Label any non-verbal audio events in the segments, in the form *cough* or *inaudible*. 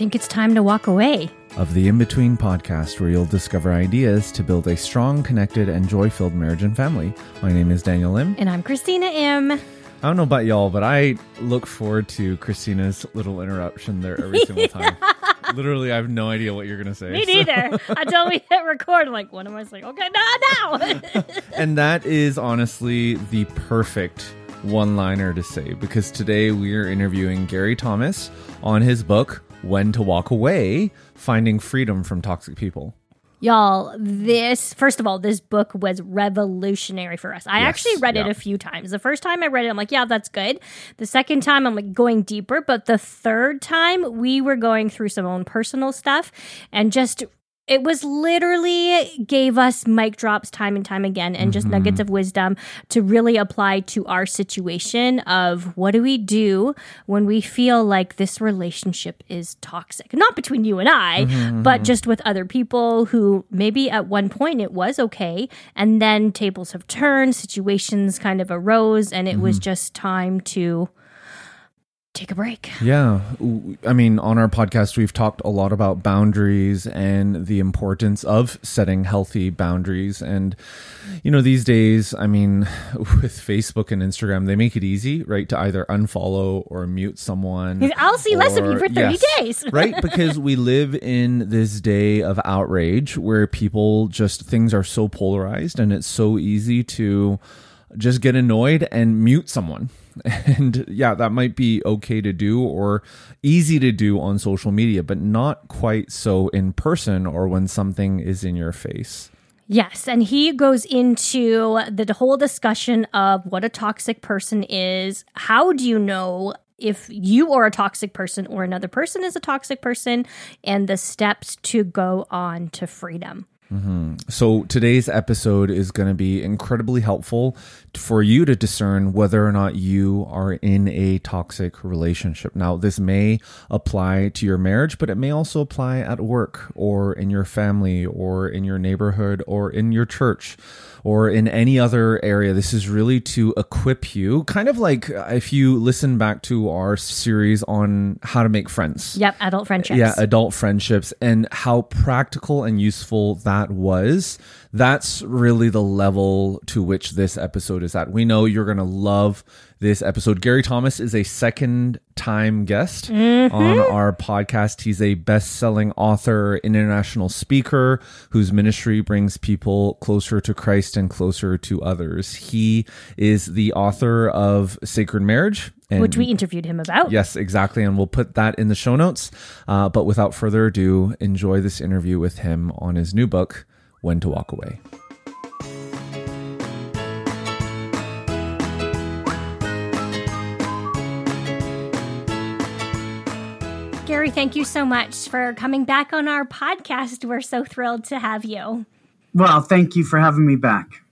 think it's time to walk away. of the In Between podcast, where you'll discover ideas to build a strong, connected, and joy filled marriage and family. My name is Daniel Lim. And I'm Christina M. I don't know about y'all, but I look forward to Christina's little interruption there every single *laughs* time. Literally, I have no idea what you're going to say. Me So- neither. Until we hit record, I'm like, what am I saying? Okay, now, now. *laughs* and that is honestly the perfect one liner to say because today we are interviewing Gary Thomas on his book, When to Walk Away Finding Freedom from Toxic People. Y'all, this, first of all, this book was revolutionary for us. I Yes, actually read it a few times. The first time I read it, I'm like, yeah, that's good. The second time, I'm like going deeper. But the third time, we were going through some own personal stuff and just. It was literally gave us mic drops time and time again and just nuggets mm-hmm. of wisdom to really apply to our situation of what do we do when we feel like this relationship is toxic? Not between you and I, mm-hmm, but mm-hmm. just with other people who maybe at one point it was okay and then tables have turned, situations kind of arose and it was just time to take a break. Yeah. I mean, on our podcast, we've talked a lot about boundaries and the importance of setting healthy boundaries. And, you know, these days, I mean, *laughs* with Facebook and Instagram, they make it easy, right, to either unfollow or mute someone. I'll see less of you for 30 yes, days. *laughs* right? Because we live in this day of outrage where people just, things are so polarized and it's so easy to just get annoyed and mute someone. *laughs* And yeah, that might be okay to do or easy to do on social media, but not quite so in person or when something is in your face. Yes, and he goes into the whole discussion of what a toxic person is. How do you know if you are a toxic person or another person is a toxic person, and the steps to go on to freedom? Mm-hmm. So today's episode is going to be incredibly helpful for you to discern whether or not you are in a toxic relationship. Now, this may apply to your marriage, but it may also apply at work or in your family or in your neighborhood or in your church or in any other area. This is really to equip you, kind of like uh, if you listen back to our series on how to make friends. Yep, adult friendships. Yeah, adult friendships and how practical and useful that was. That's really the level to which this episode is at. We know you're going to love this episode. Gary Thomas is a second time guest on our podcast. He's a best selling author, international speaker whose ministry brings people closer to Christ and closer to others. He is the author of Sacred Marriage. And which we interviewed him about. Yes, exactly. And we'll put that in the show notes. Uh, but without further ado, enjoy this interview with him on his new book, When to Walk Away. Gary, thank you so much for coming back on our podcast. We're so thrilled to have you. Well, thank you for having me back.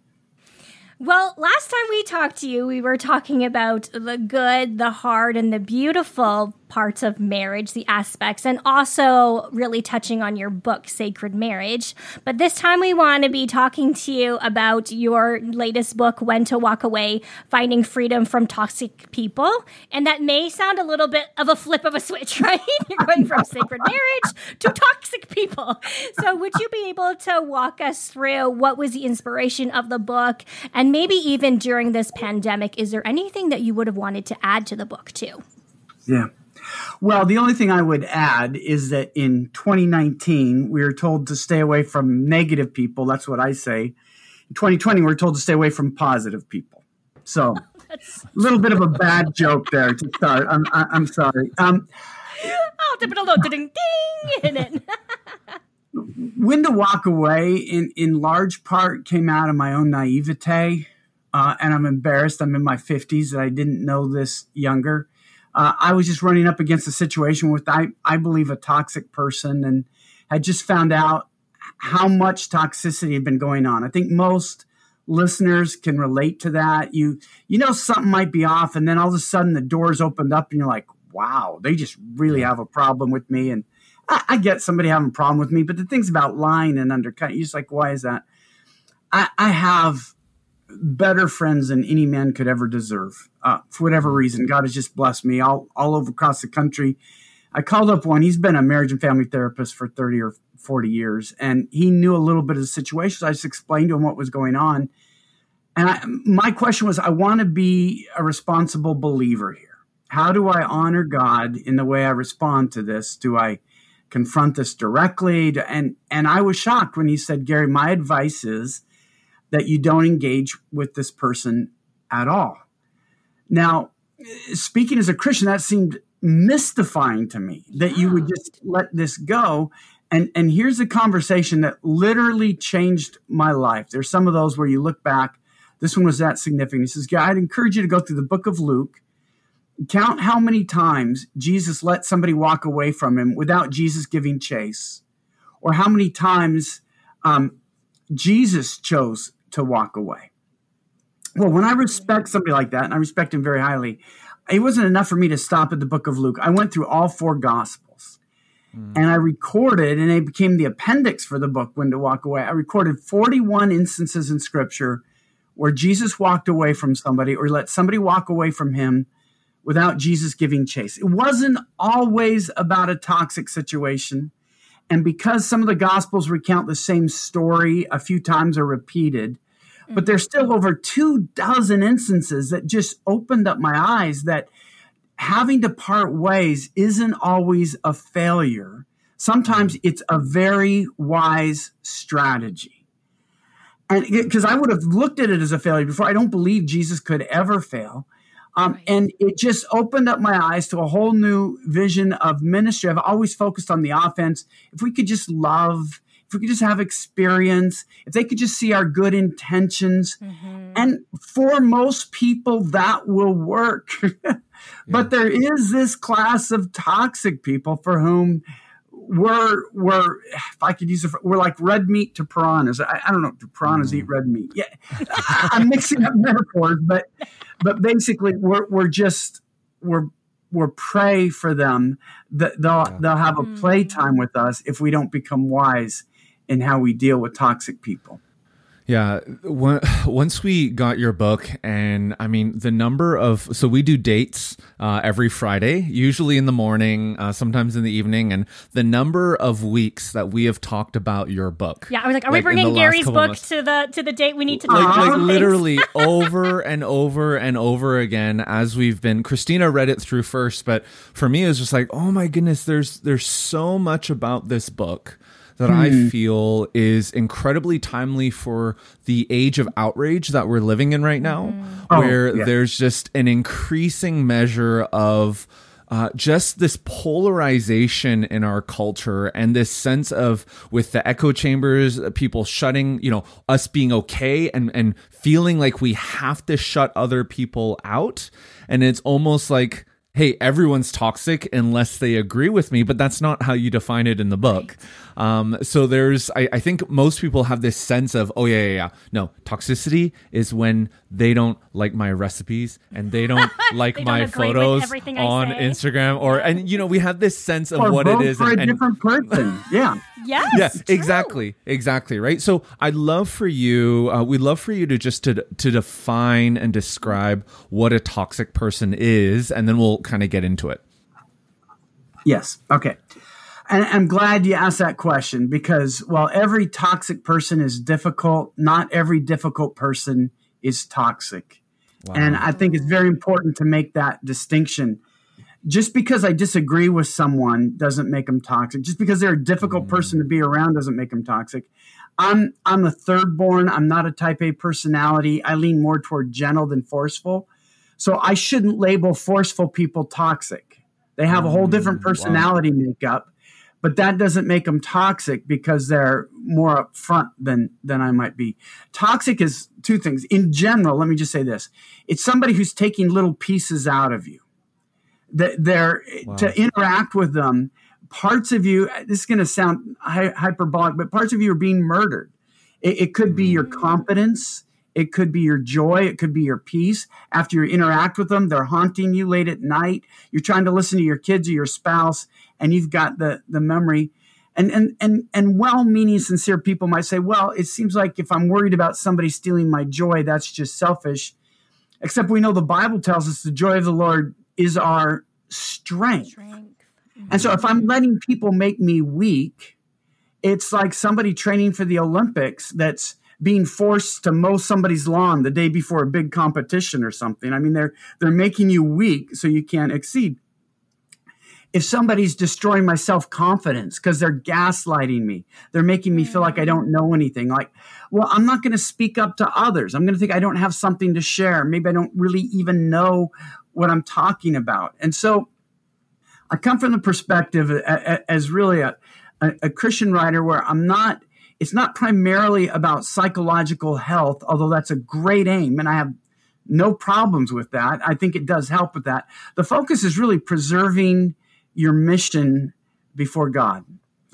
Well, last time we talked to you, we were talking about the good, the hard, and the beautiful parts of marriage, the aspects, and also really touching on your book, Sacred Marriage. But this time we want to be talking to you about your latest book, When to Walk Away Finding Freedom from Toxic People. And that may sound a little bit of a flip of a switch, *laughs* right? You're going from sacred marriage to toxic people. So, would you be able to walk us through what was the inspiration of the book? And maybe even during this pandemic, is there anything that you would have wanted to add to the book, too? Yeah. Well, the only thing I would add is that in 2019, we were told to stay away from negative people. That's what I say. In 2020, we we're told to stay away from positive people. So, *laughs* a little bit of a bad joke there to start. I'm, I- I'm sorry. Um, Oh, ding, ding, ding, ding in it. *laughs* when to walk away in, in large part came out of my own naivete uh, and i'm embarrassed i'm in my 50s that i didn't know this younger uh, I was just running up against a situation with I I believe a toxic person and had just found out how much toxicity had been going on. I think most listeners can relate to that. You you know something might be off, and then all of a sudden the doors opened up, and you're like, wow, they just really have a problem with me. And I, I get somebody having a problem with me, but the things about lying and undercut, you're just like, why is that? I, I have better friends than any man could ever deserve. Uh, for whatever reason, God has just blessed me all all over across the country. I called up one. He's been a marriage and family therapist for 30 or 40 years, and he knew a little bit of the situation. So I just explained to him what was going on. And I, my question was I want to be a responsible believer here. How do I honor God in the way I respond to this? Do I confront this directly? And, and I was shocked when he said, Gary, my advice is that you don't engage with this person at all. Now, speaking as a Christian, that seemed mystifying to me that you would just let this go. And and here's a conversation that literally changed my life. There's some of those where you look back. This one was that significant. He says, "Guy, I'd encourage you to go through the book of Luke. Count how many times Jesus let somebody walk away from him without Jesus giving chase, or how many times um, Jesus chose to walk away." Well, when I respect somebody like that, and I respect him very highly, it wasn't enough for me to stop at the book of Luke. I went through all four gospels mm. and I recorded, and it became the appendix for the book when to walk away. I recorded 41 instances in scripture where Jesus walked away from somebody or let somebody walk away from him without Jesus giving chase. It wasn't always about a toxic situation. And because some of the gospels recount the same story a few times or repeated, but there's still over two dozen instances that just opened up my eyes that having to part ways isn't always a failure. Sometimes it's a very wise strategy. And because I would have looked at it as a failure before, I don't believe Jesus could ever fail. Um, and it just opened up my eyes to a whole new vision of ministry. I've always focused on the offense. If we could just love, if we could just have experience, if they could just see our good intentions. Mm-hmm. And for most people, that will work. *laughs* but yeah. there is this class of toxic people for whom we're we're if I could use it, we're like red meat to piranhas. I, I don't know. Do piranhas mm. eat red meat? Yeah, *laughs* I'm mixing up metaphors, but but basically, we're we're just we're we're prey for them. That they'll yeah. they'll have a mm. playtime with us if we don't become wise in how we deal with toxic people. Yeah, once we got your book, and I mean the number of so we do dates uh, every Friday, usually in the morning, uh, sometimes in the evening, and the number of weeks that we have talked about your book. Yeah, I was like, are like we bringing Gary's book to the to the date we need to like, talk like literally *laughs* over and over and over again as we've been. Christina read it through first, but for me, it was just like, oh my goodness, there's there's so much about this book that I hmm. feel is incredibly timely for the age of outrage that we're living in right now, mm. where oh, yeah. there's just an increasing measure of. Uh, just this polarization in our culture and this sense of with the echo chambers people shutting you know us being okay and and feeling like we have to shut other people out and it's almost like hey, everyone's toxic unless they agree with me, but that's not how you define it in the book. Right. Um, so there's, I, I, think most people have this sense of, oh, yeah, yeah, yeah. No, toxicity is when they don't like my recipes and they don't *laughs* like they my don't photos on Instagram or, and, you know, we have this sense of or what it is. For and, a different person. Yeah. *laughs* yes. Yeah, exactly. Exactly. Right. So I'd love for you, uh, we'd love for you to just to, to define and describe what a toxic person is, and then we'll kind of get into it. Yes. Okay. And I'm glad you asked that question because while every toxic person is difficult, not every difficult person is toxic. Wow. And I think it's very important to make that distinction. Just because I disagree with someone doesn't make them toxic. Just because they're a difficult mm. person to be around doesn't make them toxic. I'm I'm a third born. I'm not a type A personality. I lean more toward gentle than forceful. So I shouldn't label forceful people toxic. They have a whole different mm, personality wow. makeup, but that doesn't make them toxic because they're more upfront than than I might be. Toxic is two things. In general, let me just say this. It's somebody who's taking little pieces out of you. that they're Wow. to interact with them. Parts of you, this is going to sound hy- hyperbolic, but parts of you are being murdered. It, it could be your mm. confidence. It could be your joy. It could be your peace. After you interact with them, they're haunting you late at night. You're trying to listen to your kids or your spouse, and you've got the the memory. And and and and well-meaning, sincere people might say, "Well, it seems like if I'm worried about somebody stealing my joy, that's just selfish." Except we know the Bible tells us the joy of the Lord is our strength. Strength. And so if I'm letting people make me weak, it's like somebody training for the Olympics that's being forced to mow somebody's lawn the day before a big competition or something. I mean, they're they're making you weak so you can't exceed. If somebody's destroying my self-confidence because they're gaslighting me, they're making me feel like I don't know anything. Like, well, I'm not going to speak up to others. I'm going to think I don't have something to share. Maybe I don't really even know what I'm talking about. And so I come from the perspective as really a, a Christian writer where I'm not, it's not primarily about psychological health, although that's a great aim and I have no problems with that. I think it does help with that. The focus is really preserving your mission before God.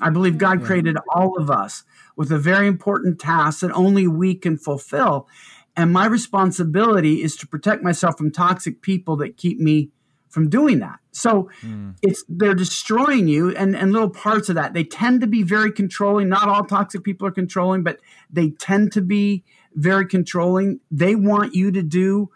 I believe God created all of us with a very important task that only we can fulfill. And my responsibility is to protect myself from toxic people that keep me from doing that. So hmm. it's they're destroying you and, and little parts of that. They tend to be very controlling. Not all toxic people are controlling, but they tend to be very controlling. They want you to do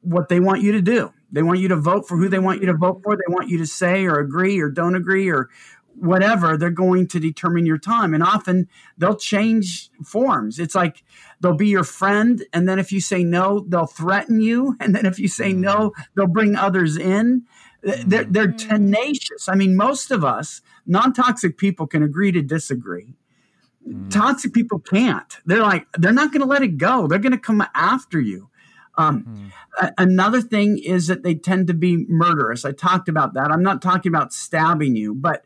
what they want you to do. They want you to vote for who they want you to vote for. They want you to say or agree or don't agree or whatever. They're going to determine your time. And often they'll change forms. It's like they'll be your friend. And then if you say no, they'll threaten you. *laughs* And then if you say no, mm. they'll bring others in. Mm. They're, they're mm. tenacious. I mean, most of us, non toxic people, can agree to disagree. Toxic people can't. They're like, they're not going to let it go. They're going to come after you. Um, a- another thing is that they tend to be murderous. I talked about that. I'm not talking about stabbing you, but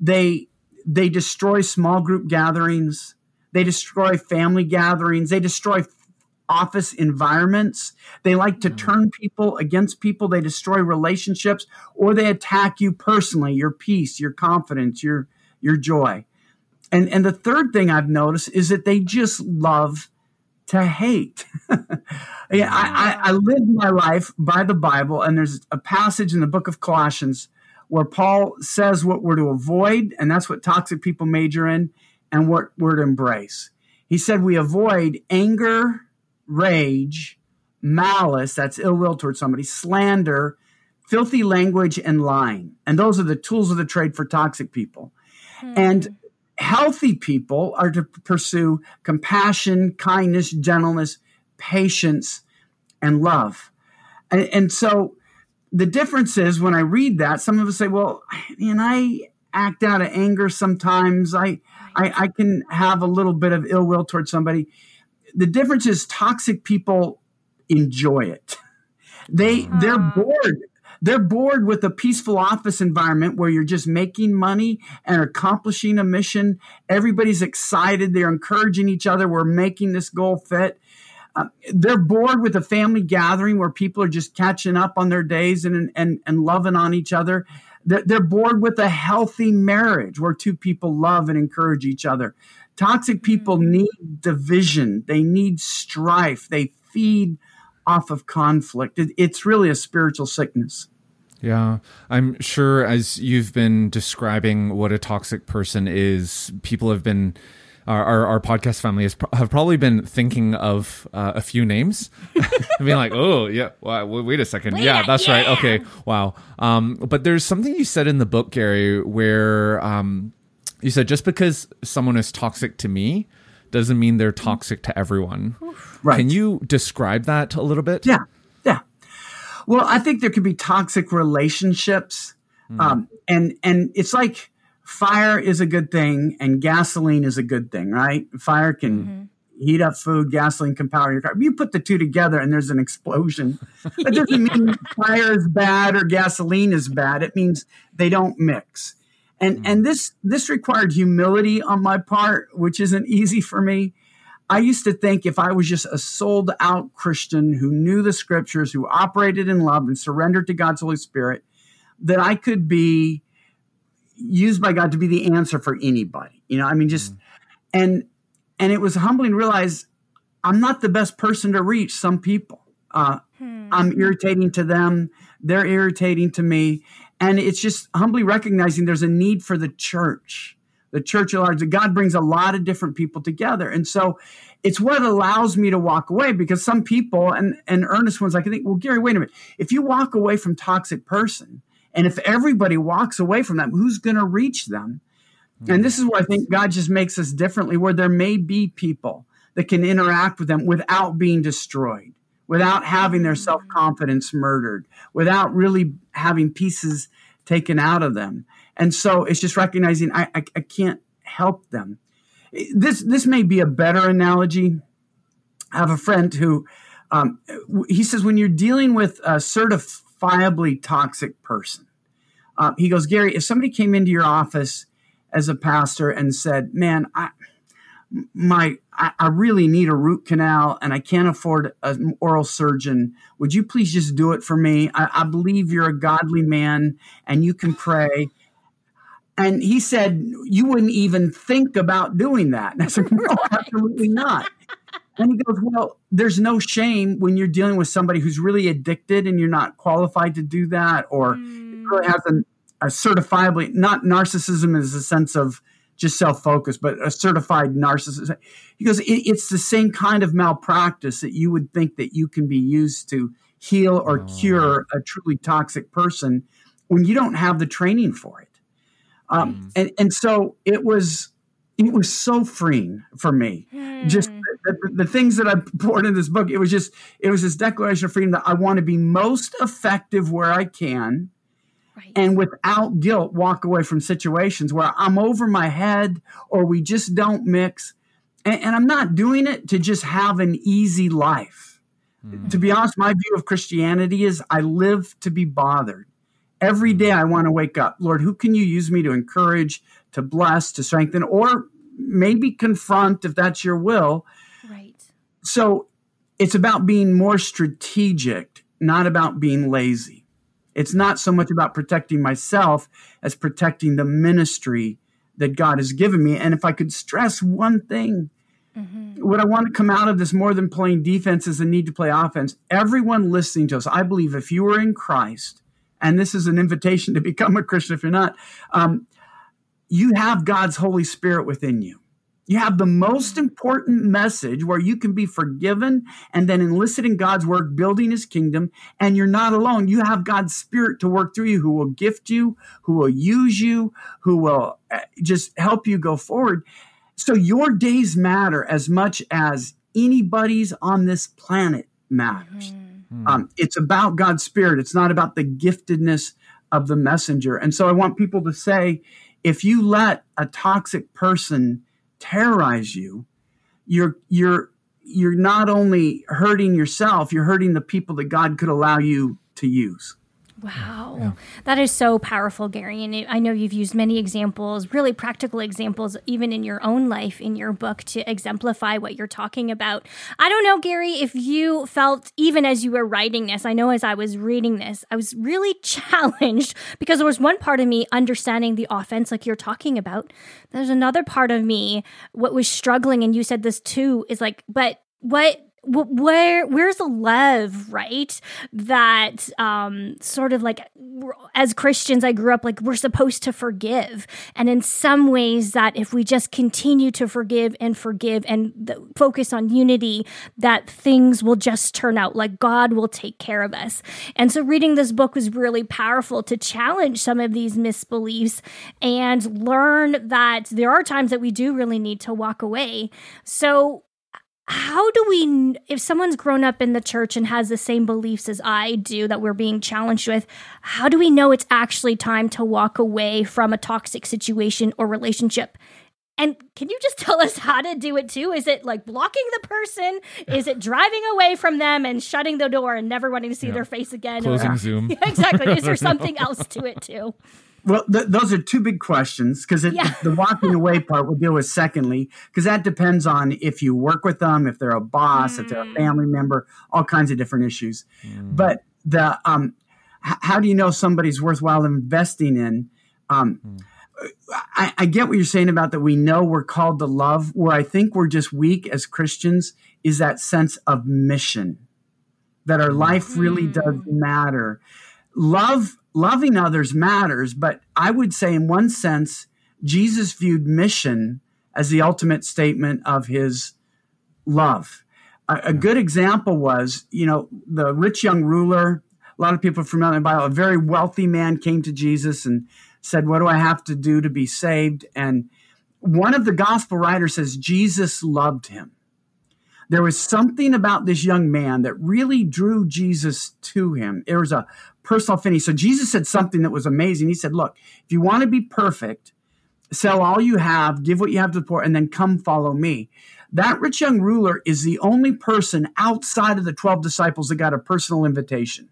they they destroy small group gatherings. They destroy family gatherings. They destroy office environments. They like to turn people against people. They destroy relationships, or they attack you personally, your peace, your confidence, your your joy. And and the third thing I've noticed is that they just love to hate. *laughs* yeah, I, I, I lived my life by the Bible, and there's a passage in the book of Colossians where Paul says what we're to avoid, and that's what toxic people major in, and what we're to embrace. He said we avoid anger, rage, malice, that's ill will towards somebody, slander, filthy language, and lying. And those are the tools of the trade for toxic people. Hmm. And healthy people are to pursue compassion, kindness, gentleness, patience, and love. And, and so the difference is when I read that, some of us say, well, and I act out of anger sometimes. I, I, I can have a little bit of ill will towards somebody. The difference is toxic people enjoy it. They they're uh-huh. bored. They're bored with a peaceful office environment where you're just making money and accomplishing a mission. Everybody's excited. They're encouraging each other. We're making this goal fit. Uh, they're bored with a family gathering where people are just catching up on their days and and, and loving on each other. They're, they're bored with a healthy marriage where two people love and encourage each other. Toxic people need division. They need strife. They feed off of conflict. It, it's really a spiritual sickness. Yeah, I'm sure as you've been describing what a toxic person is, people have been. Our, our, our podcast family has have probably been thinking of uh, a few names, *laughs* being like, "Oh, yeah, wow, wait, wait a second, Wait yeah, a- that's right, okay, wow." Um, but there's something you said in the book, Gary, where um, you said just because someone is toxic to me doesn't mean they're toxic to everyone. Right. Can you describe that a little bit? Yeah, yeah. Well, I think there could be toxic relationships, um, and and it's like fire is a good thing and gasoline is a good thing, right? Fire can heat up food, gasoline can power your car. You put the two together and there's an explosion. That doesn't mean *laughs* fire is bad or gasoline is bad. It means they don't mix. And and this this required humility on my part, which isn't easy for me. I used to think if I was just a sold out Christian who knew the scriptures, who operated in love and surrendered to God's Holy Spirit, that I could be used by God to be the answer for anybody. You know, I mean, just, mm. and, and it was humbling to realize I'm not the best person to reach some people. Uh, hmm. I'm irritating to them. They're irritating to me. And it's just humbly recognizing there's a need for the church, the church at large. God brings a lot of different people together. And so it's what allows me to walk away because some people and, and earnest ones, I can think, well, Gary, wait a minute. If you walk away from toxic person, and if everybody walks away from them, who's going to reach them? And this is where I think God just makes us differently, where there may be people that can interact with them without being destroyed, without having their self confidence murdered, without really having pieces taken out of them. And so it's just recognizing I, I, I can't help them. This this may be a better analogy. I have a friend who um, he says when you're dealing with a certifiably toxic person, uh, he goes, Gary, if somebody came into your office as a pastor and said, "Man, I my I, I, really need a root canal and I can't afford an oral surgeon. Would you please just do it for me? I, I believe you're a godly man and you can pray." And he said, You wouldn't even think about doing that. And I said, No, *laughs* absolutely not. And he goes, Well, there's no shame when you're dealing with somebody who's really addicted and you're not qualified to do that or mm. really has a, a certifiably, not narcissism is a sense of just self focused, but a certified narcissist. He goes, it, It's the same kind of malpractice that you would think that you can be used to heal or oh. cure a truly toxic person when you don't have the training for it. Um, mm. and, and so it was it was so freeing for me. Mm. Just the, the, the, things that I poured in this book, it was just it was this declaration of freedom that I want to be most effective where I can, right. and without guilt, walk away from situations where I'm over my head or we just don't mix. And, and I'm not doing it to just have an easy life. Mm. To be honest, my view of Christianity is I live to be bothered. Every day I want to wake up. Lord, who can you use me to encourage, to bless, to strengthen, or maybe confront if that's your will? Right. So it's about being more strategic, not about being lazy. It's not so much about protecting myself as protecting the ministry that God has given me. And if I could stress one thing, mm-hmm. what I want to come out of this more than playing defense is the need to play offense. Everyone listening to us, I believe if you are in Christ, and this is an invitation to become a Christian if you're not, um, you have God's Holy Spirit within you. You have the most important message where you can be forgiven and then enlisted in God's work, building his kingdom. And you're not alone. You have God's spirit to work through you who will gift you, who will use you, who will uh, just help you go forward. So your days matter as much as anybody's on this planet matters. Mm-hmm. Mm. Um, it's about God's spirit. It's not about the giftedness of the messenger. And so I want people to say, if you let a toxic person terrorize you, you're you're you're not only hurting yourself, you're hurting the people that God could allow you to use. Wow. Yeah. That is so powerful, Gary. And I know you've used many examples, really practical examples, even in your own life in your book to exemplify what you're talking about. I don't know, Gary, if you felt, even as you were writing this, I know as I was reading this, I was really *laughs* challenged because there was one part of me understanding the offense, like you're talking about. There's another part of me, what was struggling, and you said this too, is like, but what where where's the love right? That um sort of like as christians i grew up like we're supposed to forgive. And in some ways that if we just continue to forgive and forgive and focus on unity that things will just turn out like god will take care of us. And so reading this book was really powerful to challenge some of these misbeliefs and learn that there are times that we do really need to walk away. So how do we if someone's grown up in the church and has the same beliefs as I do that we're being challenged with how do we know it's actually time to walk away from a toxic situation or relationship and can you just *laughs* tell us how to do it too? Is it like blocking the person? Is it driving away from them and shutting the door and never wanting to see yeah. their face again? Closing or, Zoom. *laughs* Yeah, exactly. Is there *laughs* something else to it too? Well, th- those are two big questions because yeah. the walking *laughs* away part we'll deal with secondly, because that depends on if you work with them, if they're a boss, mm. if they're a mm. family member, all kinds of different issues. Mm. But the um, h- how do you know somebody's worthwhile investing in? Um, mm. I, I, get what you're saying about that. We know we're called to love. Where I think we're just weak as Christians is that sense of mission, that our life really does mm. matter. Love, loving others matters, but I would say, in one sense, Jesus viewed mission as the ultimate statement of his love. A, a good example was, you know, the rich young ruler. A lot of people from the Bible. A very wealthy man came to Jesus and said, What do I have to do to be saved? And one of the gospel writers says Jesus loved him. There was something about this young man that really drew Jesus to him. There was a personal affinity. So Jesus said something that was amazing. He said, Look, if you want to be perfect, sell all you have, give what you have to the poor, and then come follow me. That rich young ruler is the only person outside of the 12 disciples that got a personal invitation.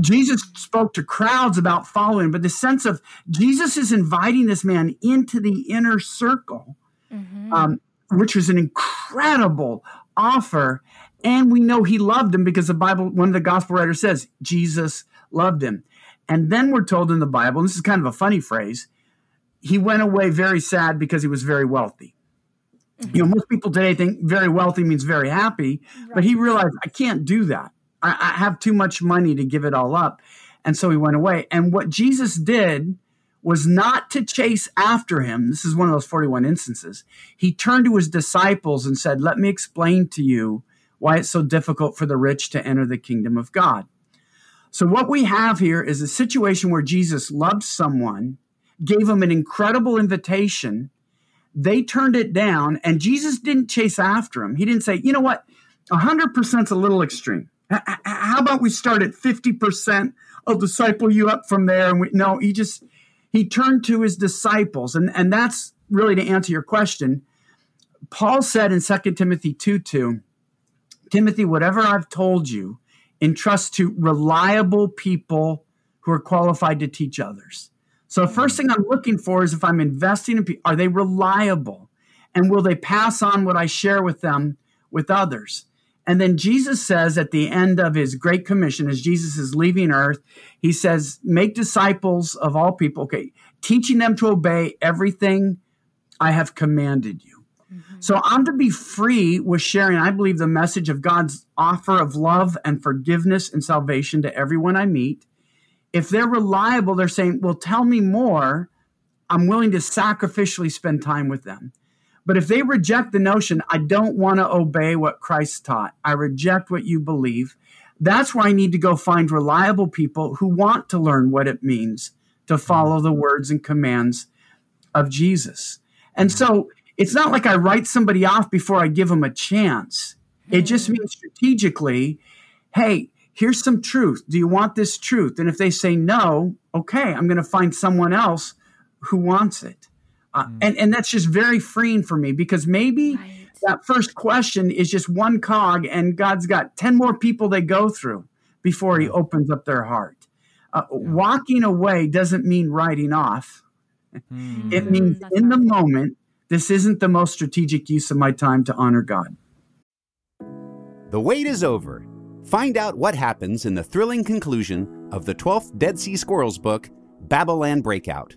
Jesus spoke to crowds about following, but the sense of Jesus is inviting this man into the inner circle, mm-hmm. um, which was an incredible offer. And we know he loved him because the Bible, one of the gospel writers says, Jesus loved him. And then we're told in the Bible, this is kind of a funny phrase, he went away very sad because he was very wealthy. Mm-hmm. You know, most people today think very wealthy means very happy, right. but he realized I can't do that. I, I have too much money to give it all up. And so he went away. And what Jesus did was not to chase after him. This is one of those 41 instances. He turned to his disciples and said, Let me explain to you why it's so difficult for the rich to enter the kingdom of God. So, what we have here is a situation where Jesus loved someone, gave them an incredible invitation. They turned it down, and Jesus didn't chase after him. He didn't say, You know what? 100% is a little extreme. How about we start at 50%? I'll disciple you up from there. And we, no, he just, he turned to his disciples. And, and that's really to answer your question. Paul said in 2 Timothy 2 2, Timothy, whatever I've told you, entrust to reliable people who are qualified to teach others. So, the first thing I'm looking for is if I'm investing in people, are they reliable? And will they pass on what I share with them with others? And then Jesus says at the end of his great commission, as Jesus is leaving earth, he says, Make disciples of all people, okay, teaching them to obey everything I have commanded you. Mm-hmm. So I'm to be free with sharing, I believe, the message of God's offer of love and forgiveness and salvation to everyone I meet. If they're reliable, they're saying, Well, tell me more. I'm willing to sacrificially spend time with them. But if they reject the notion, I don't want to obey what Christ taught, I reject what you believe, that's where I need to go find reliable people who want to learn what it means to follow the words and commands of Jesus. And so it's not like I write somebody off before I give them a chance. It just hmm. means strategically, hey, here's some truth. Do you want this truth? And if they say no, okay, I'm going to find someone else who wants it. Uh, mm. and, and that's just very freeing for me because maybe right. that first question is just one cog and God's got 10 more people they go through before he opens up their heart. Uh, yeah. Walking away doesn't mean writing off. Mm. It means that's in the moment, this isn't the most strategic use of my time to honor God. The wait is over. Find out what happens in the thrilling conclusion of the 12th Dead Sea Squirrels book, Babylon Breakout.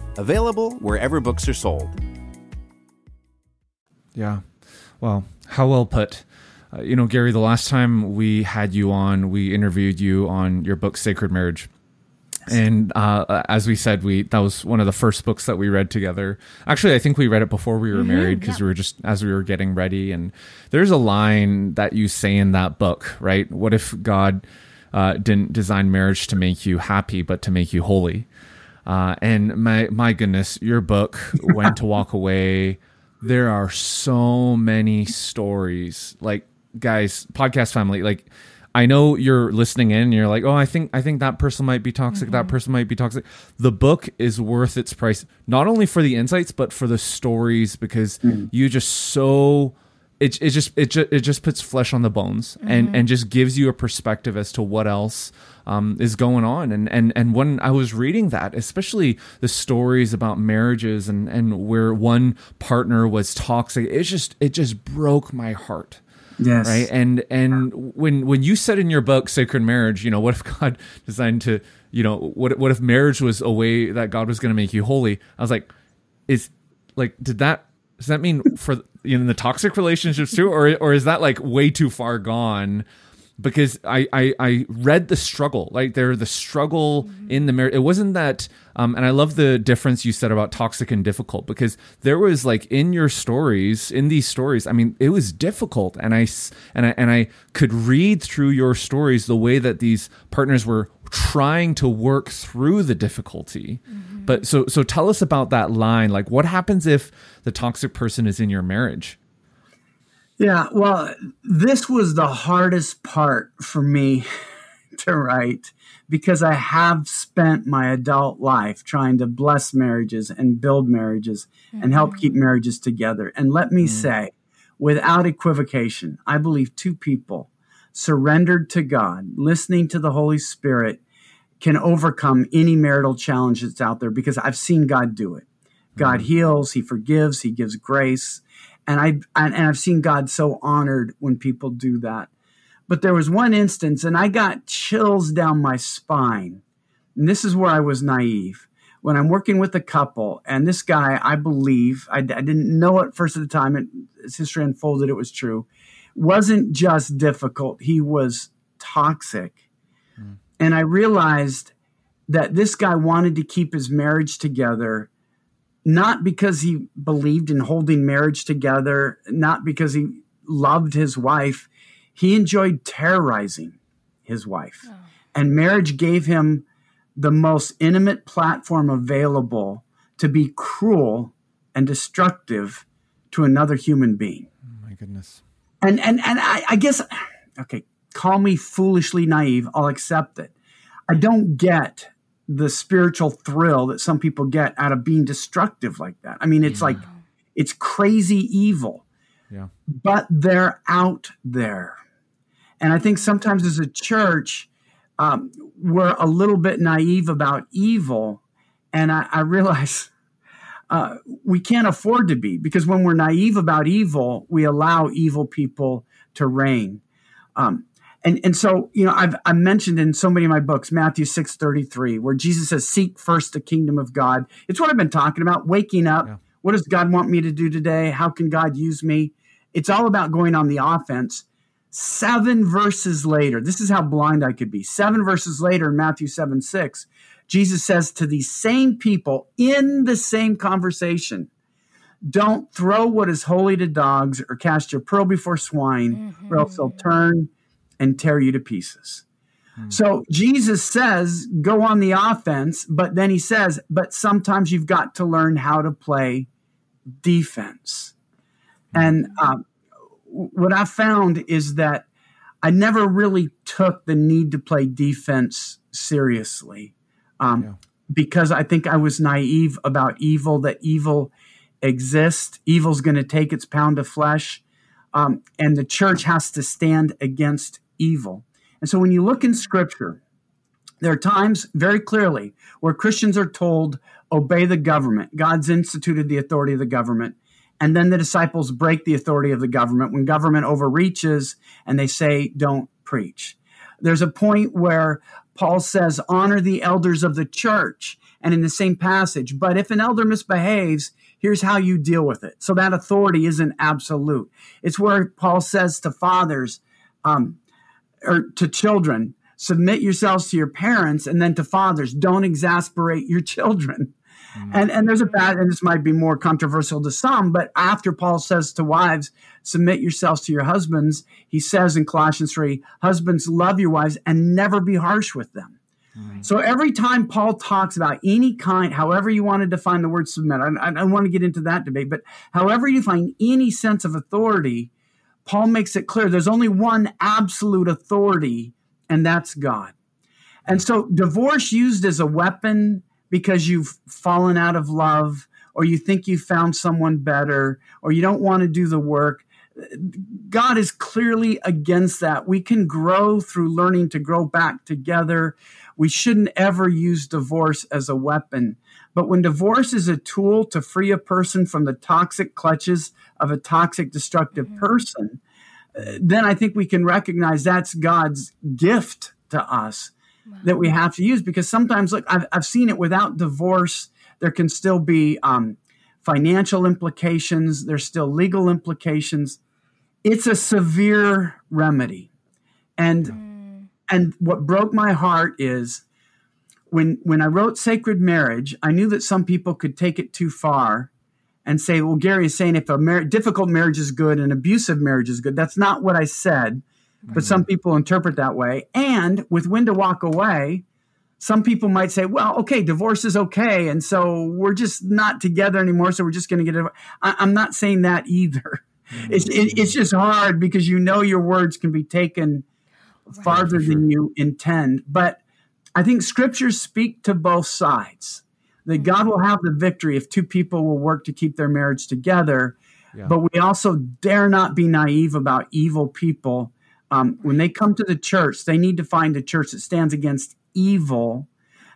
Available wherever books are sold. Yeah. Well, how well put. Uh, you know, Gary, the last time we had you on, we interviewed you on your book, Sacred Marriage. And uh, as we said, we that was one of the first books that we read together. Actually, I think we read it before we were mm-hmm, married because yeah. we were just as we were getting ready. And there's a line that you say in that book, right? What if God uh, didn't design marriage to make you happy, but to make you holy? Uh, and my my goodness, your book, When to Walk Away. *laughs* There are so many stories. Like guys, podcast family, like I know you're listening in and you're like, "Oh, I think I think that person might be toxic. That person might be toxic." The book is worth its price not only for the insights but for the stories because you just so it, it just it just it just puts flesh on the bones and and just gives you a perspective as to what else um, is going on. And and and when I was reading that especially the stories about marriages and and where one partner was toxic it just it just broke my heart. Yes. right? And and when when you said in your book sacred marriage you know what if god *laughs* designed to you know what what if marriage was a way that god was going to make you holy? I was like is like did that does that mean for you know the toxic relationships too or or is that like way too far gone? Because I, I I read the struggle like there the struggle in the marriage it wasn't that um and I love the difference you said about toxic and difficult because there was like in your stories in these stories I mean it was difficult and I and I and I could read through your stories the way that these partners were trying to work through the difficulty. But so so tell us about that line. Like what happens if the toxic person is in your marriage? Yeah, well, this was the hardest part for me *laughs* to write because I have spent my adult life trying to bless marriages and build marriages and help mm-hmm. keep marriages together. And let me mm. say, without equivocation, I believe two people surrendered to God, listening to the Holy Spirit, can overcome any marital challenge that's out there because I've seen God do it. God mm-hmm. heals, He forgives, He gives grace. And I and, and I've seen God so honored when people do that. But there was one instance, and I got chills down my spine. And this is where I was naive. When I'm working with a couple, and this guy, I believe, I, I didn't know it first at the time, it, as history unfolded, it was true, wasn't just difficult, he was toxic. Hmm. And I realized that this guy wanted to keep his marriage together not because he believed in holding marriage together, not because he loved his wife. He enjoyed terrorizing his wife. Oh. And marriage gave him the most intimate platform available to be cruel and destructive to another human being. oh my goodness And and and I, I guess okay, call me foolishly naive, I'll accept it. I don't get the spiritual thrill that some people get out of being destructive like that. I mean, it's like it's crazy evil, yeah but they're out there. And I think sometimes as a church, um, we're a little bit naive about evil. And I, I realize uh, we can't afford to be because when we're naive about evil, we allow evil people to reign. Um, and, and so, you know, I've, I mentioned in so many of my books, Matthew 6 33, where Jesus says, Seek first the kingdom of God. It's what I've been talking about waking up. Yeah. What does God want me to do today? How can God use me? It's all about going on the offense. Seven verses later, this is how blind I could be. Seven verses later in Matthew 7 6, Jesus says to these same people in the same conversation, Don't throw what is holy to dogs or cast your pearl before swine, or else they'll mm-hmm. turn and tear you to pieces. Hmm. So Jesus says, go on the offense, but then he says, but sometimes you've got to learn how to play defense. And hmm. um, what I found is that I never really took the need to play defense seriously um, Yeah. because I think I was naive about evil, that evil exists. Evil's going to take its pound of flesh, um, and the church has to stand against evil. And so when you look in scripture, there are times very clearly where Christians are told, obey the government. God's instituted the authority of the government. And then the disciples break the authority of the government when government overreaches and they say, don't preach. There's a point where Paul says, honor the elders of the church. And in the same passage, but if an elder misbehaves, here's how you deal with it. So that authority isn't absolute. It's where Paul says to fathers, um, or to children, submit yourselves to your parents, and then to fathers, don't exasperate your *laughs* children. Mm. And and there's a bad, and this might be more controversial to some, but after Paul says to wives, submit yourselves to your husbands, he says in Colossians 3, husbands, love your wives and never be harsh with them. So every time Paul talks about any kind, however you want to define the word submit, I, I don't want to get into that debate, but however you find any sense of authority, Paul makes it clear there's only one absolute authority, and that's God. And so, divorce used as a weapon because you've fallen out of love, or you think you found someone better, or you don't want to do the work. God is clearly against that. We can grow through learning to grow back together. We shouldn't ever use divorce as a weapon. But when divorce is a tool to free a person from the toxic clutches of a toxic, destructive mm-hmm. person, uh, then I think we can recognize that's God's gift to us wow. that we have to use. Because sometimes, look, I've, I've seen it without divorce, there can still be um, financial implications, there's still legal implications. It's a severe remedy. And mm. and what broke my heart is when when I wrote Sacred Marriage, I knew that some people could take it too far and say, "Well, Gary is saying if a mar- difficult marriage is good and abusive marriage is good." That's not what I said, mm-hmm. but some people interpret that way. And with When to Walk Away, some people might say, "Well, okay, divorce is okay, and so we're just not together anymore, so we're just going to get it." I- am not saying that either. Mm-hmm. It's it, it's just hard because you know your words can be taken farther right, sure. than you intend, but I think scriptures speak to both sides. That mm-hmm. God will have the victory if two people will work to keep their marriage together. Yeah. But we also dare not be naive about evil people. Um, when they come to the church, they need to find a church that stands against evil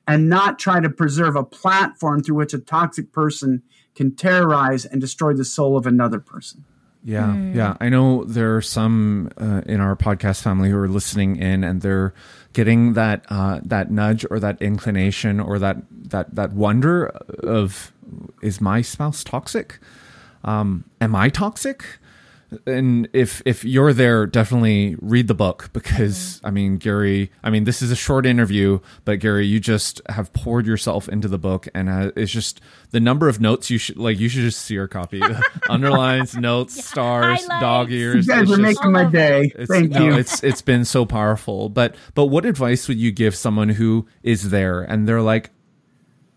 and not try to preserve a platform through which a toxic person can terrorize and destroy the soul of another person. Yeah, mm. yeah. I know there are some uh, in our podcast family who are listening in, and they're getting that uh, that nudge or that inclination or that that that wonder of is my spouse toxic? Um, am I toxic? And if if you're there, definitely read the book because I mean, Gary. I mean, this is a short interview, but Gary, you just have poured yourself into the book, and uh, it's just the number of notes you should like. You should just see your copy, *laughs* underlines, notes, yeah, stars, highlights. dog ears. You guys are making my day. Thank no, you. It's it's been so powerful. But but what advice would you give someone who is there and they're like,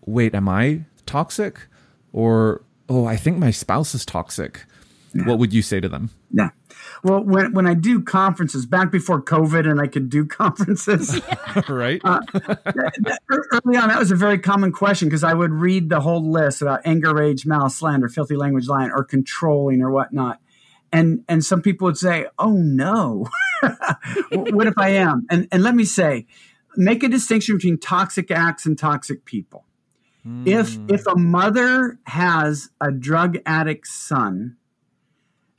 wait, am I toxic, or oh, I think my spouse is toxic what would you say to them? Yeah. Well, when, when I do conferences back before COVID and I could do *laughs* conferences, *laughs* right? Uh, early on, that was a very common question because I would read the whole list about anger, rage, malice, slander, filthy language, lying, or controlling or whatnot. And, and some people would say, oh no, *laughs* what if I am? And, and let me say, make a distinction between toxic acts and toxic people. Mm. If, if a mother has a drug addict son,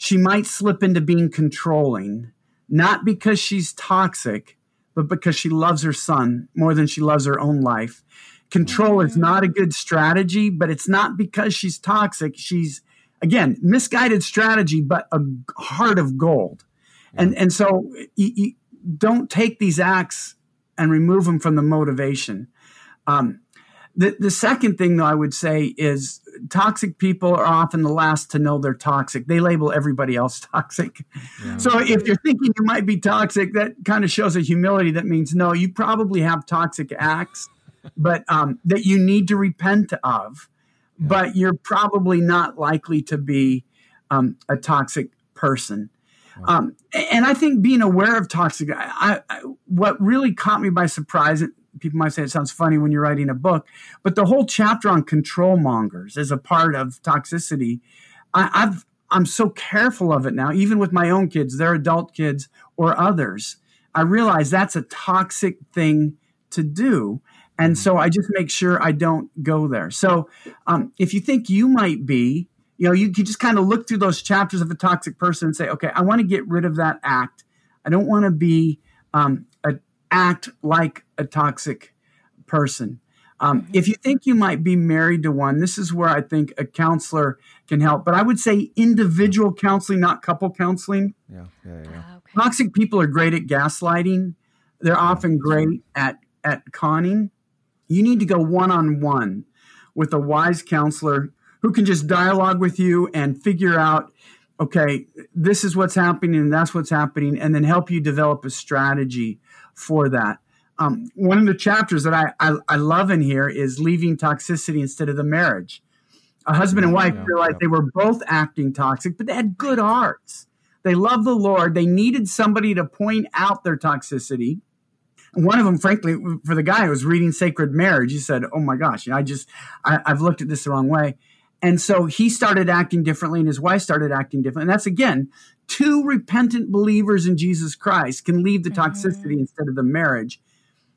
she might slip into being controlling, not because she's toxic, but because she loves her son more than she loves her own life. Control is not a good strategy, but it's not because she's toxic. She's, again, misguided strategy, but a heart of gold. And, and so you, you don't take these acts and remove them from the motivation. Um, the, the second thing, though, I would say is toxic people are often the last to know they're toxic. They label everybody else *laughs* toxic. Yeah. So if you're thinking you might be toxic, that kind of shows a humility that means no, you probably have toxic acts, but um, that you need to repent of. Yeah. But you're probably not likely to be um, a toxic person. Um, and I think being aware of toxic, I, I, what really caught me by surprise, people might say it sounds funny when you're writing a book, but the whole chapter on control mongers is a part of toxicity. I, I've I'm so careful of it now, even with my own kids, their adult kids or others. I realize that's a toxic thing to do. And so I just make sure I don't go there. So um, if you think you might be, you know, you can just kind of look through those chapters of a toxic person and say, okay, I want to get rid of that act. I don't want to be um, a, act like a toxic person. Um, if you think you might be married to one, this is where I think a counselor can help. But I would say individual counseling, not couple counseling. Yeah, yeah, yeah. Uh, okay. Toxic people are great at gaslighting. They're often great at at conning. You need to go one on one with a wise counselor who can just dialogue with you and figure out, okay, this is what's happening and that's what's happening, and then help you develop a strategy for that. Um, one of the chapters that I, I, I, love in here is leaving toxicity instead of the marriage. A husband and wife yeah, realized yeah. they were both acting toxic, but they had good hearts. They love the Lord. They needed somebody to point out their toxicity. And One of them, frankly, for the guy who was reading Sacred Marriage, he said, "Oh my gosh, I just I, I've looked at this the wrong way." And so he started acting differently, and his wife started acting differently. And that's again, two repentant believers in Jesus Christ can leave the toxicity mm-hmm. instead of the marriage.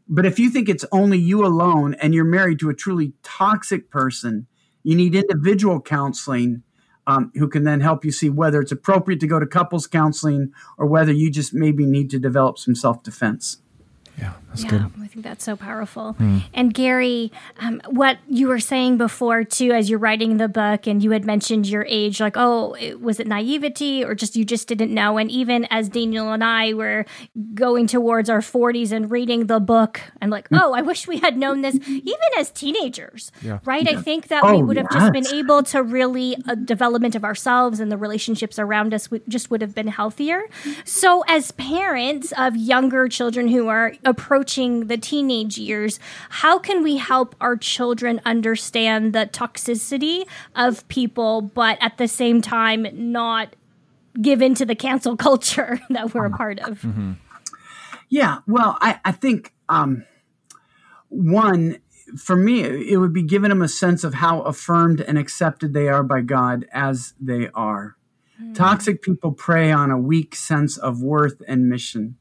But if you think it's only you alone and you're married to a truly toxic person, you need individual counseling um, who can then help you see whether it's appropriate to go to couples counseling or whether you just maybe need to develop some self defense. Yeah, that's yeah, good. I think that's so powerful. Mm. And Gary, um, what you were saying before too, as you're writing the book, and you had mentioned your age, like, oh, was it naivety or just you just didn't know? And even as Daniel and I were going towards our 40s and reading the book, and like, mm. oh, I wish we had known this even as teenagers, yeah. right? Yeah. I think that oh, we would have yes. just been able to really a uh, development of ourselves and the relationships around us would just would have been healthier. So, as parents of younger children who are approaching the teenage years, how can we help our children understand the toxicity of people, but at the same time not give into the cancel *laughs* culture that we're a part of? Mm-hmm. Yeah, well, I, I think um, one, for me, it would be giving them a sense of how affirmed and accepted they are by God as they are. Mm. Toxic people prey on a weak sense of worth and mission.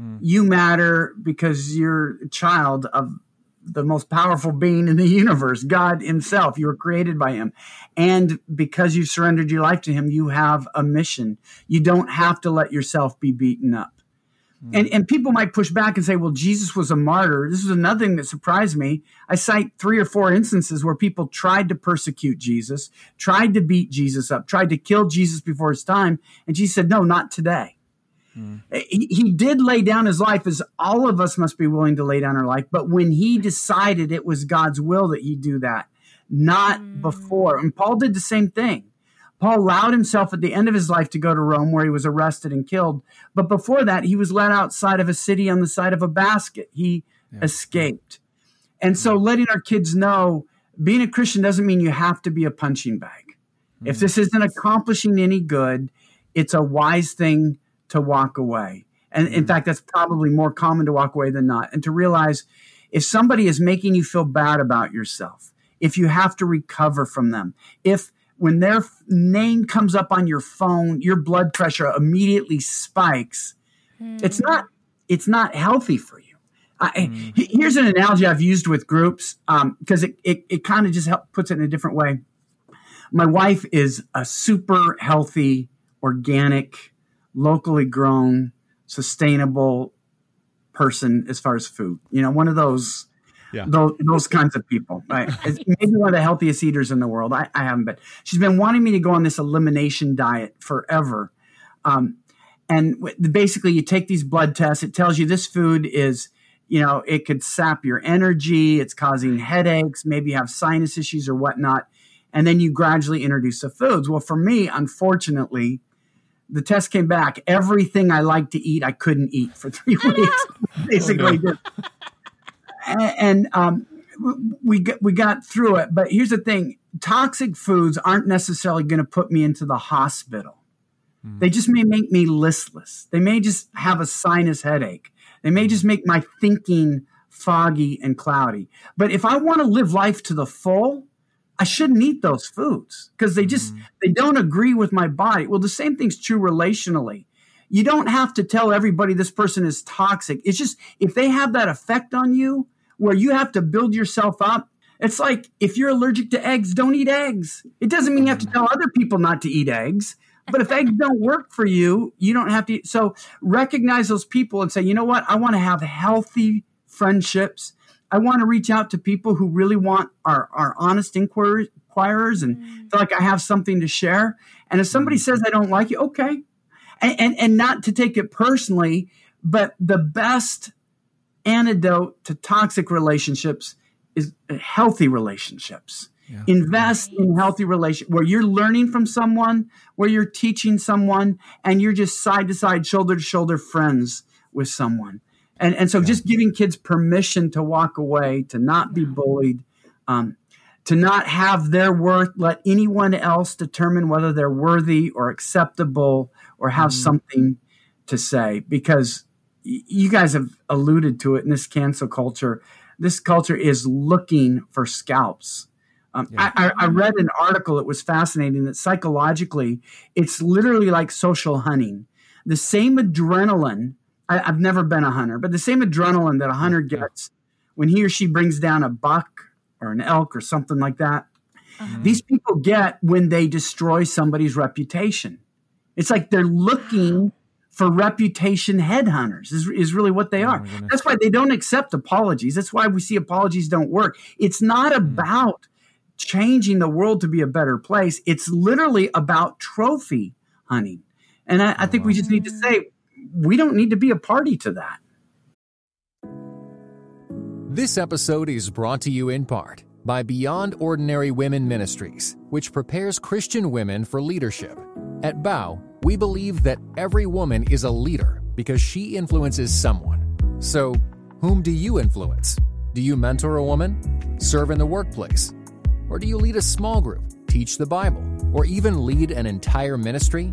Mm. You matter because you're a child of the most powerful being in the universe, God Himself. You were created by Him. And because you surrendered your life to Him, you have a mission. You don't have to let yourself be beaten up. Mm. And, and people might push back and say, well, Jesus was a martyr. This is another thing that surprised me. I cite three or four instances where people tried to persecute Jesus, tried to beat Jesus up, tried to kill Jesus before his time. And Jesus said, no, not today. Mm. He, he did lay down his life as all of us must be willing to lay down our life. But when he decided it was God's will that he do that, not mm. before. And Paul did the same thing. Paul allowed himself at the end of his life to go to Rome where he was arrested and killed. But before that, he was led outside of a city on the side of a basket. He yeah. escaped. And so letting our kids know being a Christian doesn't mean you have to be a punching bag. Mm. If this isn't accomplishing any good, it's a wise thing to walk away. And in mm-hmm. fact, that's probably more common to walk away than not. And to realize if somebody is making you feel bad about yourself, if you have to recover from them, if when their name comes up on your phone, your blood pressure immediately spikes, mm. it's not it's not healthy for you. I, mm. Here's an analogy I've used with groups because um, it, it, it kind of just help, puts it in a different way. My wife is a super healthy, organic, locally grown, sustainable person as far as food. You know, one of those yeah. those, those kinds of people. Right? *laughs* maybe one of the healthiest eaters in the world. I, I, haven't been. She's been wanting me to go on this elimination diet forever. Um, and basically, you take these blood tests. It tells you this food is, you know, it could sap your energy. It's causing headaches. Maybe you have sinus issues or whatnot. And then you gradually introduce the foods. Well, for me, unfortunately, the test came back. Everything I like to eat, I couldn't eat for *laughs* three weeks. *laughs* Basically, oh, no. and, and um, we got, we got through it. But here's the thing: toxic foods aren't necessarily going to put me into the hospital. Mm. They just may make me listless. They may just have a sinus headache. They may just make my thinking foggy and cloudy. But if I want to live life to the full, I shouldn't eat those foods because they just mm. they don't agree with my body. Well, the same thing's true relationally. You don't have to tell everybody this person is toxic. It's just if they have that effect on you where you have to build yourself up, it's like if you're allergic to eggs, don't eat eggs. It doesn't mean you have to tell other people not to eat eggs. But if *laughs* eggs don't work for you, you don't have to. Eat. So recognize those people and say, you know what? I want to have healthy friendships I want to reach out to people who really want our, our honest inquirers, inquirers and mm. feel like I have something to share. And if somebody mm. says I don't like you, okay. And, and, and not to take it personally, but the best antidote to toxic relationships is healthy relationships. Yeah. Invest in healthy relationships where you're learning from someone, where you're teaching someone, and you're just side to side, shoulder to shoulder friends with someone and and so yeah. just giving kids permission to walk away to not be bullied um, to not have their worth, let anyone else determine whether they're worthy or acceptable or have mm. something to say. Because you guys have alluded to it in this cancel culture. This culture is looking for scalps. Um, yeah. I, I, read an article that was fascinating that psychologically, it's literally like social hunting. The same adrenaline, I, have never been a hunter, but the same adrenaline that a hunter gets when he or she brings down a buck or an elk or something like that, uh-huh. these people get when they destroy somebody's reputation. It's like they're looking for reputation headhunters is, is really what they oh are. That's why they don't accept apologies. That's why we see apologies don't work. It's not mm-hmm. about changing the world to be a better place. It's literally about trophy hunting. And I, I think we just need to say we don't need to be a party to that. This episode is brought to you in part by Beyond Ordinary Women Ministries, which prepares Christian women for leadership. At Bow, we believe that every woman is a leader because she influences someone. So, whom do you influence? Do you mentor a woman? Serve in the workplace? Or do you lead a small group, teach the Bible, or even lead an entire ministry?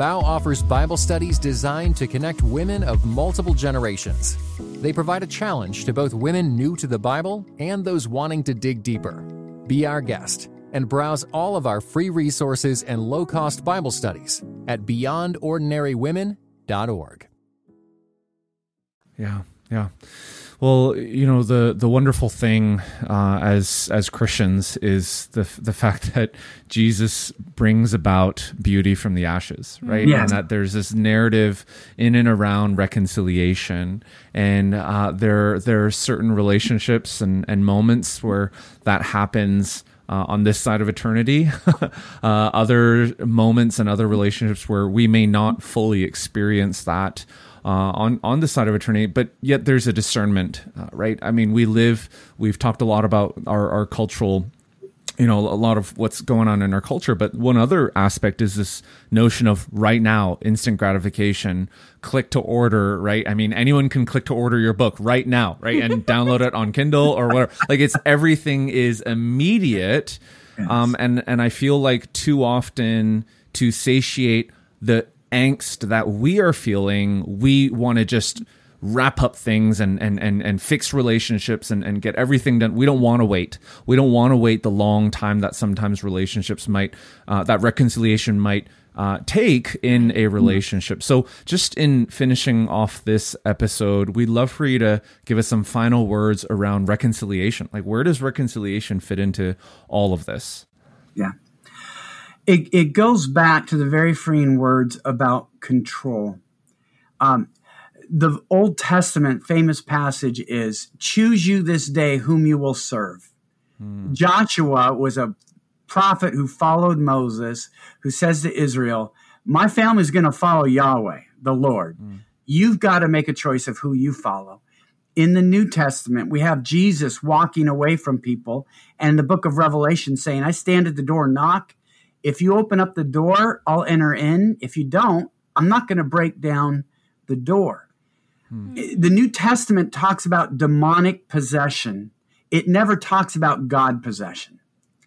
Bow offers Bible studies designed to connect women of multiple generations. They provide a challenge to both women new to the Bible and those wanting to dig deeper. Be our guest and browse all of our free resources and low cost Bible studies at beyondordinarywomen.org. Yeah, yeah. Well, you know the the wonderful thing uh, as as Christians is the the fact *laughs* that Jesus brings about beauty from the ashes, right? Yes. And that there's this narrative in and around reconciliation, and uh, there there are certain relationships and and moments where that happens. Uh, on this side of eternity, *laughs* uh, other moments and other relationships where we may not fully experience that uh, on on the side of eternity, but yet there's a discernment, uh, right? I mean, we live. We've talked a lot about our our cultural you know a lot of what's going on in our culture but one other aspect is this notion of right now instant gratification click to order right i mean anyone can click to order your book right now right and *laughs* download it on kindle or whatever like it's everything is immediate yes. um and and i feel like too often to satiate the angst that we are feeling, we want to just wrap up things and and and, and fix relationships and, and get everything done. We don't want to wait. We don't want to wait the long time that sometimes relationships might uh, that reconciliation might uh, take in a relationship. So, just in finishing off this episode, we'd love for you to give us some final words around reconciliation. Like, where does reconciliation fit into all of this? Yeah it, it goes back to the very freeing words about control. Um, the Old Testament famous passage is choose you this day whom you will serve. Hmm. Joshua was a prophet who followed Moses, who says to Israel, My family's going to follow Yahweh, the Lord. Hmm. You've got to make a choice of who you follow. In the New Testament, we have Jesus walking away from people, and the book of Revelation saying, I stand at the door, knock, if you open up the door, I'll enter in. If you don't, I'm not going to break down the door. Hmm. The New Testament talks about demonic possession, it never talks about God possession.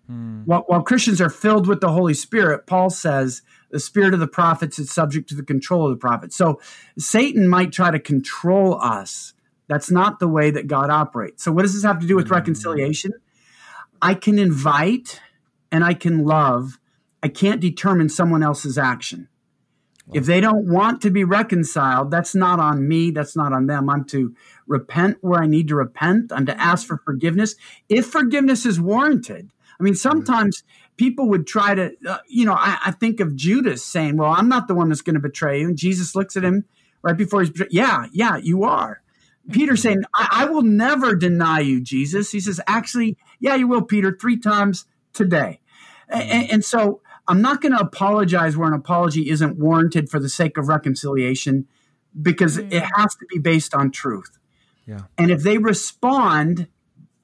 Hmm. While, while Christians are filled with the Holy Spirit, Paul says the spirit of the prophets is subject to the control of the prophets. So Satan might try to control us. That's not the way that God operates. So, what does this have to do with hmm. reconciliation? I can invite and I can love I can't determine someone else's action. If they don't want to be reconciled, that's not on me. That's not on them. I'm to repent where I need to repent. I'm to ask for forgiveness if forgiveness is warranted. I mean, mm-hmm. sometimes people would try to, uh, you know, I, I, think of Judas saying, Well, I'm not the one that's going to betray you. And Jesus looks at him right before he's, Yeah, yeah, you are. Peter mm-hmm. saying, I, I will never deny you, Jesus. He says, Actually, yeah, you will, Peter, three times today. And, mm-hmm. and so I'm not going to apologize where an apology isn't warranted for the sake of reconciliation because mm. it has to be based on truth. Yeah. And if they respond,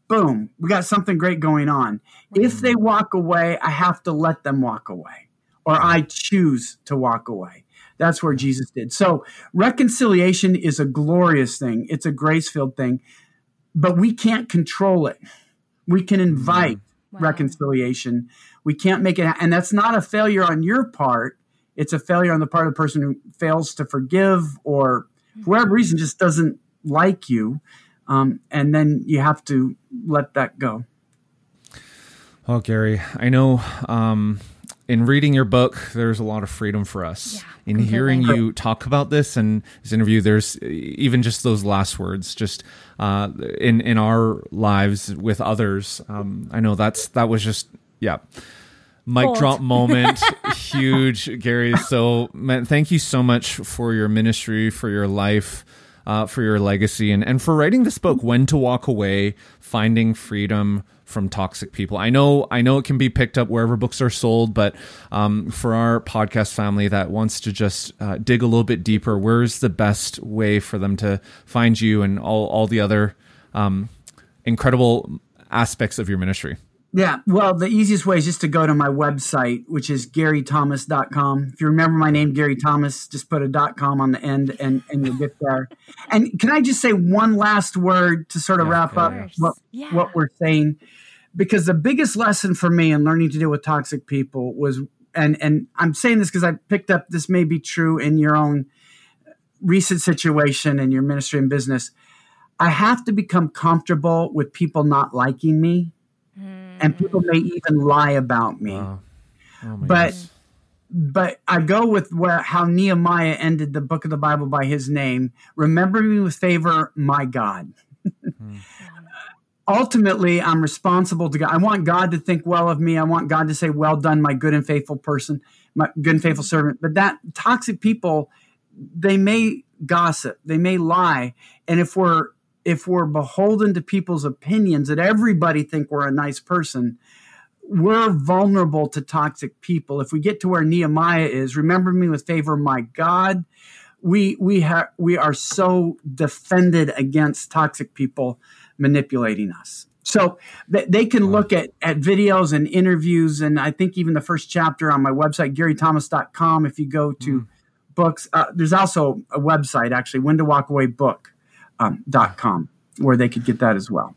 boom, we got something great going on. Mm. If they walk away, I have to let them walk away or I choose to walk away. That's where Jesus did. So reconciliation is a glorious thing. It's a grace-filled thing, but we can't control it. We can invite mm. wow. reconciliation. We can't make it and that's not a failure on your part. It's a failure on the part of the person who fails to forgive or for whatever reason just doesn't like you. Um, and then you have to let that go. Well, Gary, I know um, in reading your book, there's a lot of freedom for us. Yeah, in completely. hearing you talk about this and this interview, there's even just those last words, just uh, in in our lives with others. Um, I know that's that was just yeah mic drop moment *laughs* huge gary so man thank you so much for your ministry for your life uh, for your legacy and, and for writing this book when to walk away finding freedom from toxic people. I know I know it can be picked up wherever books are sold, but um, for our podcast family that wants to just uh, dig a little bit deeper, where's the best way for them to find you and all all the other um, incredible aspects of your ministry? Yeah, well, the easiest way is just to go to my website, which is garythomas.com. If you remember my name, Gary Thomas, just put a dot .com on the end and, and you'll get there. And can I just say one last word to sort of yeah, wrap up what, yeah. what we're saying? Because the biggest lesson for me in learning to deal with toxic people was, and, and I'm saying this because I picked up this may be true in your own recent situation in your ministry and business. I have to become comfortable with people not liking me and people may even lie about me. Wow. Oh but goodness. but I go with where how Nehemiah ended the book of the Bible by his name. Remember me with favor, my God. hmm. *laughs* Ultimately, I'm responsible to God. I want God to think well of me. I want God to say, "Well done, my good and faithful person, my good and faithful servant." But that toxic people, they may gossip, they may lie, and if we're if we're beholden to people's opinions that everybody think we're a nice person we're vulnerable to toxic people. If we get to where nehemiah is remember me with favor my god. We we have we are so defended against toxic people manipulating us. So th- they can look at, at videos and interviews and i think even the first chapter on my website garythomas.com if you go to mm. books. Uh, there's also a website actually when to walk away book um, .com where they could get that as well.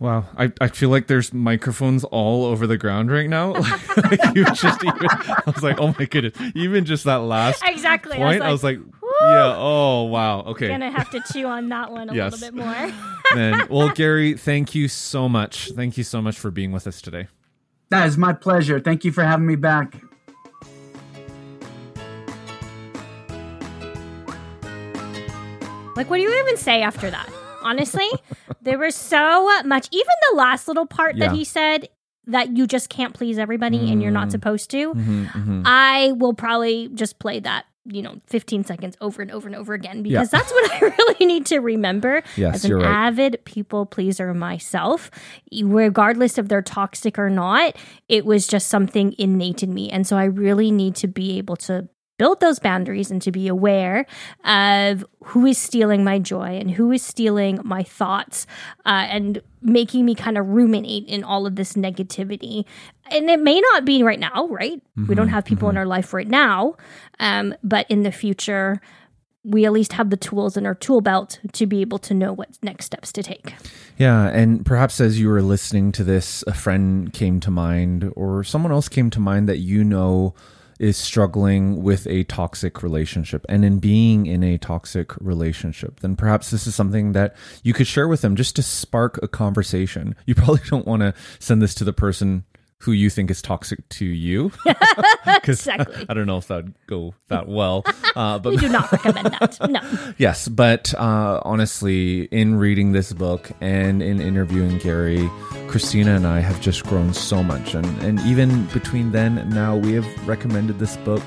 Wow, I, I feel like there's microphones all over the ground right now. *laughs* like you just even, I was like, oh my goodness, even just that last exactly point, I was like, I was like yeah, oh wow, okay. Gonna have to chew on that one a yes. little bit more. *laughs* Man, well, Gary, thank you so much. Thank you so much for being with us today. That is my pleasure. Thank you for having me back. Like, what do you even say after that? Honestly, there was so much. Even the last little part yeah. that he said that you just can't please everybody mm. and you're not mm. supposed to. Mm-hmm, mm-hmm. I will probably just play that you know 15 seconds over and over and over again because yeah. that's what i *laughs* really need to remember yes, as an right. avid people pleaser myself regardless of they're toxic or not it was just something innate in me and so i really need to be able to build those boundaries and to be aware of who is stealing my joy and who is stealing my thoughts uh, and making me kind of ruminate in all of this negativity. And it may not be right now, right? Mm-hmm, we don't mm-hmm, have people mm-hmm. in our life right now, um, but in the future, we at least have the tools in our tool belt to be able to know what next steps to take. Yeah, and perhaps as you were listening to this, a friend came to mind or someone else came to mind that you know is struggling with a toxic relationship and in being in a toxic relationship, then perhaps this is something that you could share with them just to spark a conversation. You *laughs* probably don't want to send this to the person who you think is toxic to you. *laughs* *laughs* exactly. I, don't know if that'd go that well. Uh, but we do not recommend that. No. *laughs* yes, but uh, honestly, in reading this book and in interviewing Gary, Christina and I have just grown so much, and and even between then and now, we have recommended this book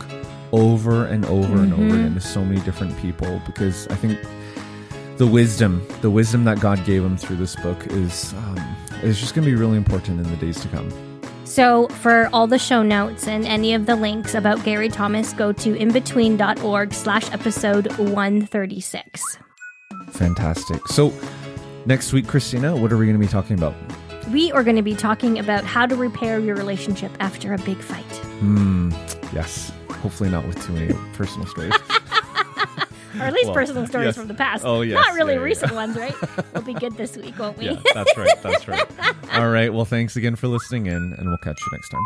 over and over mm-hmm. and over mm-hmm. again to so many different people because I think the wisdom, the wisdom that God gave him through this book is um, is just going to be really important in the days to come. So, for all the show notes and any of the links about Gary Thomas, go to imbetween.org slash episode 136. Fantastic. So, next week, Christina, what are we going to be talking about? We are going to be talking about how to repair your relationship after a big fight. Hmm. Yes. Hopefully, not with too many personal stories. *laughs* or at least Well, personal stories yes. from the past. Oh, yes. Not really Yeah, yeah, recent ones, right? *laughs* We'll be good this week, won't we? yeah, that's right. That's right. *laughs* All right. Well, thanks again for listening in, and we'll catch you next time.